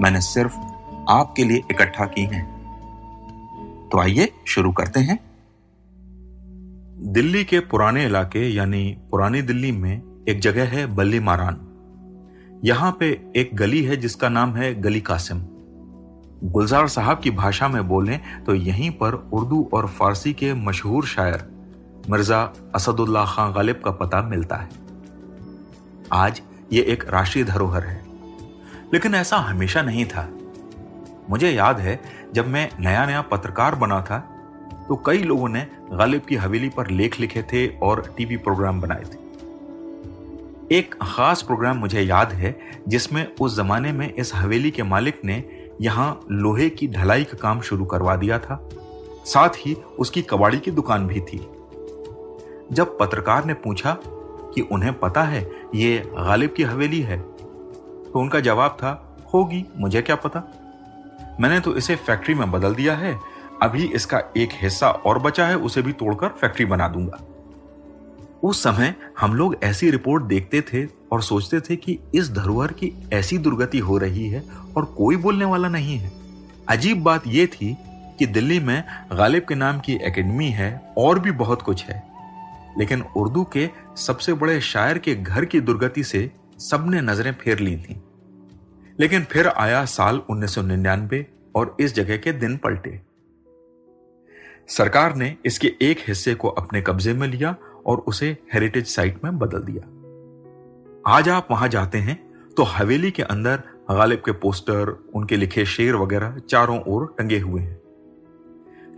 मैंने सिर्फ़ आपके लिए इकट्ठा की हैं। तो आइए शुरू करते हैं। दिल्ली के पुराने इलाके, यानी पुरानी दिल्ली में एक जगह है बल्ली मारान। यहाँ पे एक गली है जिसका नाम है गली कासिम। गुलजार साहब की भाषा में बोलें तो यहीं पर उर्दू और फारसी के मशहूर शायर मिर्ज़ा असदुल्ला खान गालिब का पता मिलता है। आज ये एक राष्ट्रीय धरोहर है। लेकिन ऐसा हमेशा नहीं था। मुझे याद है, जब मैं नया नया पत्रकार बना था तो कई लोगों ने गालिब की हवेली पर लेख लिखे थे और टीवी प्रोग्राम बनाए थे। एक खास प्रोग्राम मुझे याद है, जिसमें उस जमाने में इस हवेली के मालिक ने यहाँ लोहे की ढलाई का काम शुरू करवा दिया था। साथ ही उसकी कबाड़ी की दुकान भी थी। जब पत्रकार ने पूछा कि उन्हें पता है ये गालिब की हवेली है तो उनका जवाब था, होगी, मुझे क्या पता? मैंने तो इसे फैक्ट्री में बदल दिया है। अभी इसका एक हिस्सा और बचा है, उसे भी तोड़कर फैक्ट्री बना दूँगा। उस समय हम लोग ऐसी रिपोर्ट देखते थे और सोचते थे कि इस धरोहर की ऐसी दुर्गति हो रही है और कोई बोलने वाला नहीं है। अजीब बात यह थी कि दिल्ली में गालिब के नाम की एकेडमी है और भी बहुत कुछ है। लेकिन उर्दू के सबसे बड़े शायर के घर की दुर्गति से सबने नज़रें फेर ली थी। लेकिन फिर आया साल 1999 और इस जगह के दिन पलटे। सरकार ने इसके एक हिस्से को अपने कब्जे में लिया और उसे हेरिटेज साइट में बदल दिया। आज आप वहाँ जाते हैं तो हवेली के अंदर गालिब के पोस्टर, उनके लिखे शेर वगैरह चारों ओर टंगे हुए हैं।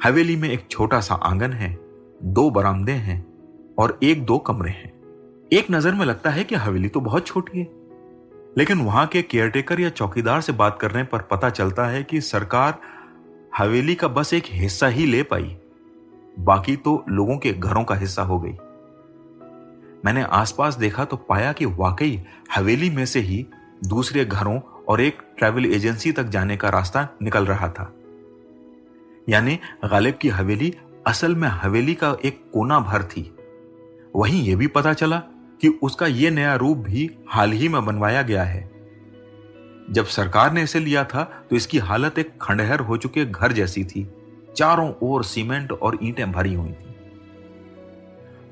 हवेली में एक छोटा सा आँगन है, दो बरामदे हैं और एक दो कमरे हैं। एक नज़र में लगता है कि हवेली तो बहुत छोटी है। लेकिन वहाँ के केयरटेकर या चौकीदार से बात करने पर पता चलता है कि सरकार हवेली का बस एक हिस्सा ही ले पाई। बाकी तो लोगों के घरों का हिस्सा हो गई। मैंने आसपास देखा तो पाया कि वाकई हवेली में से ही दूसरे घरों और एक ट्रैवल एजेंसी तक जाने का रास्ता निकल रहा था। यानी गालिब की हवेली असल में हवेली का एक कोना भर थी। वहीं यह भी पता चला कि उसका यह नया रूप भी हाल ही में बनवाया गया है। जब सरकार ने इसे लिया था तो इसकी हालत एक खंडहर हो चुके घर जैसी थी। चारों ओर सीमेंट और ईंटें भरी हुई थी।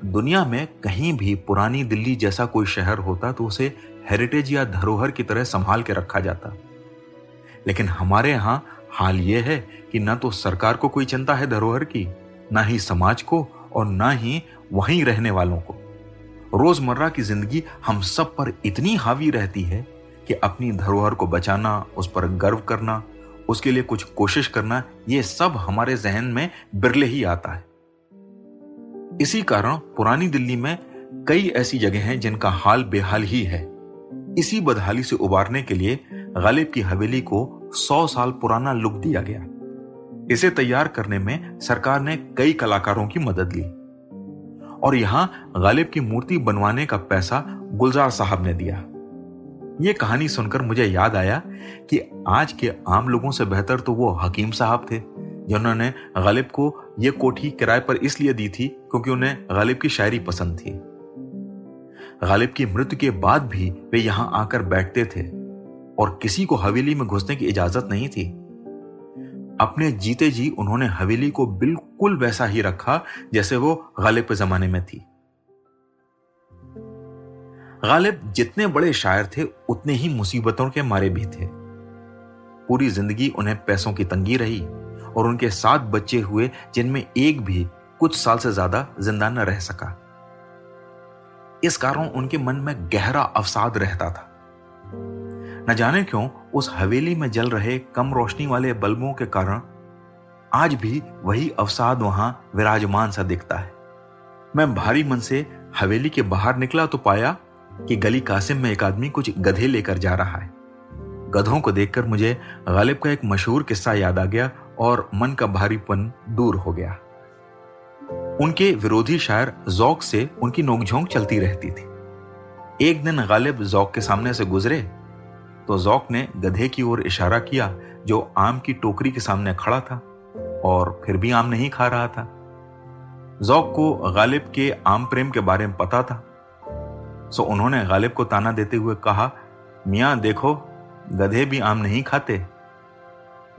दुनिया में कहीं भी पुरानी दिल्ली जैसा कोई शहर होता तो उसे हेरिटेज या धरोहर की तरह संभाल के रखा जाता। लेकिन हमारे यहाँ हाल यह है कि ना तो सरकार को कोई चिंता है धरोहर की, ना ही समाज को और ना ही वहीं रहने वालों को। रोज़मर्रा की ज़िंदगी हम सब पर इतनी हावी रहती है कि अपनी धरोहर को बचाना, उस पर गर्व करना, उसके लिए कुछ कोशिश करना यह सब हमारे जहन में बिरले ही आता है। इसी कारण पुरानी दिल्ली में कई ऐसी जगह हैं जिनका हाल बेहाल ही है। इसी बदहाली से उबारने के लिए गालिब की हवेली को सौ साल पुराना लुक दिया गया। इसे तैयार करने में सरकार ने कई कलाकारों की मदद ली। और यहाँ गालिब की मूर्ति बनवाने का पैसा गुलजार साहब ने दिया। यह कहानी सुनकर मुझे याद आया कि आज के आम लोगों से बेहतर तो वो हकीम साहब थे, जिन्होंने गालिब को यह कोठी किराए पर इसलिए दी थी क्योंकि उन्हें गालिब की शायरी पसंद थी। गालिब की मृत्यु के बाद भी वे यहाँ आकर बैठते थे और किसी को हवेली में घुसने की इजाज़त नहीं थी। अपने जीते जी उन्होंने हवेली को बिल्कुल वैसा ही रखा जैसे वो गालिब के जमाने में थी। गालिब जितने बड़े शायर थे, उतने ही मुसीबतों के मारे भी थे। पूरी ज़िंदगी उन्हें पैसों की तंगी रही और उनके सात बच्चे हुए, जिनमें एक भी कुछ साल से ज़्यादा ज़िंदा न रह सका। इस कारण उनके मन में गहरा अवसाद रहता था। न जाने क्यों, उस हवेली में जल रहे कम रोशनी वाले बल्बों के कारण आज भी वही अवसाद वहाँ विराजमान सा दिखता है। मैं भारी मन से हवेली के बाहर निकला तो पाया कि गली कासिम में एक आदमी कुछ गधे लेकर जा रहा है। गधों को देखकर मुझे गालिब का एक मशहूर किस्सा याद आ गया और मन का भारीपन दूर हो गया। उनके विरोधी शायर जौक से उनकी नोकझोंक चलती रहती थी। एक दिन गालिब जौक के सामने से गुजरे तो जौक ने गधे की ओर इशारा किया जो आम की टोकरी के सामने खड़ा था। और फिर भी आम नहीं खा रहा था। जौक को गालिब के आम प्रेम के बारे में पता था। सो उन्होंने गालिब को ताना देते हुए कहा, मियाँ, देखो, गधे भी आम नहीं खाते।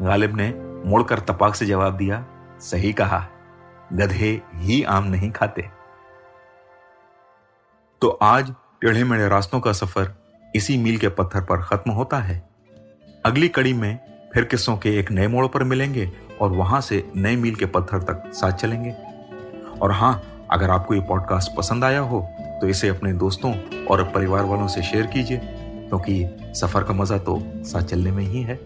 गालिब ने मुड़कर तपाक से जवाब दिया, सही कहा, गधे ही आम नहीं खाते। तो आज टेढ़े मेढ़े रास्तों का सफ़र इसी मील के पत्थर पर खत्म होता है। अगली कड़ी में फिर किस्सों के एक नए मोड़ पर मिलेंगे और वहाँ से नए मील के पत्थर तक साथ चलेंगे। और हाँ अगर आपको ये पॉडकास्ट पसंद आया हो तो इसे अपने दोस्तों और परिवार वालों से शेयर कीजिए, क्योंकि सफ़र का मज़ा तो साथ चलने में ही है।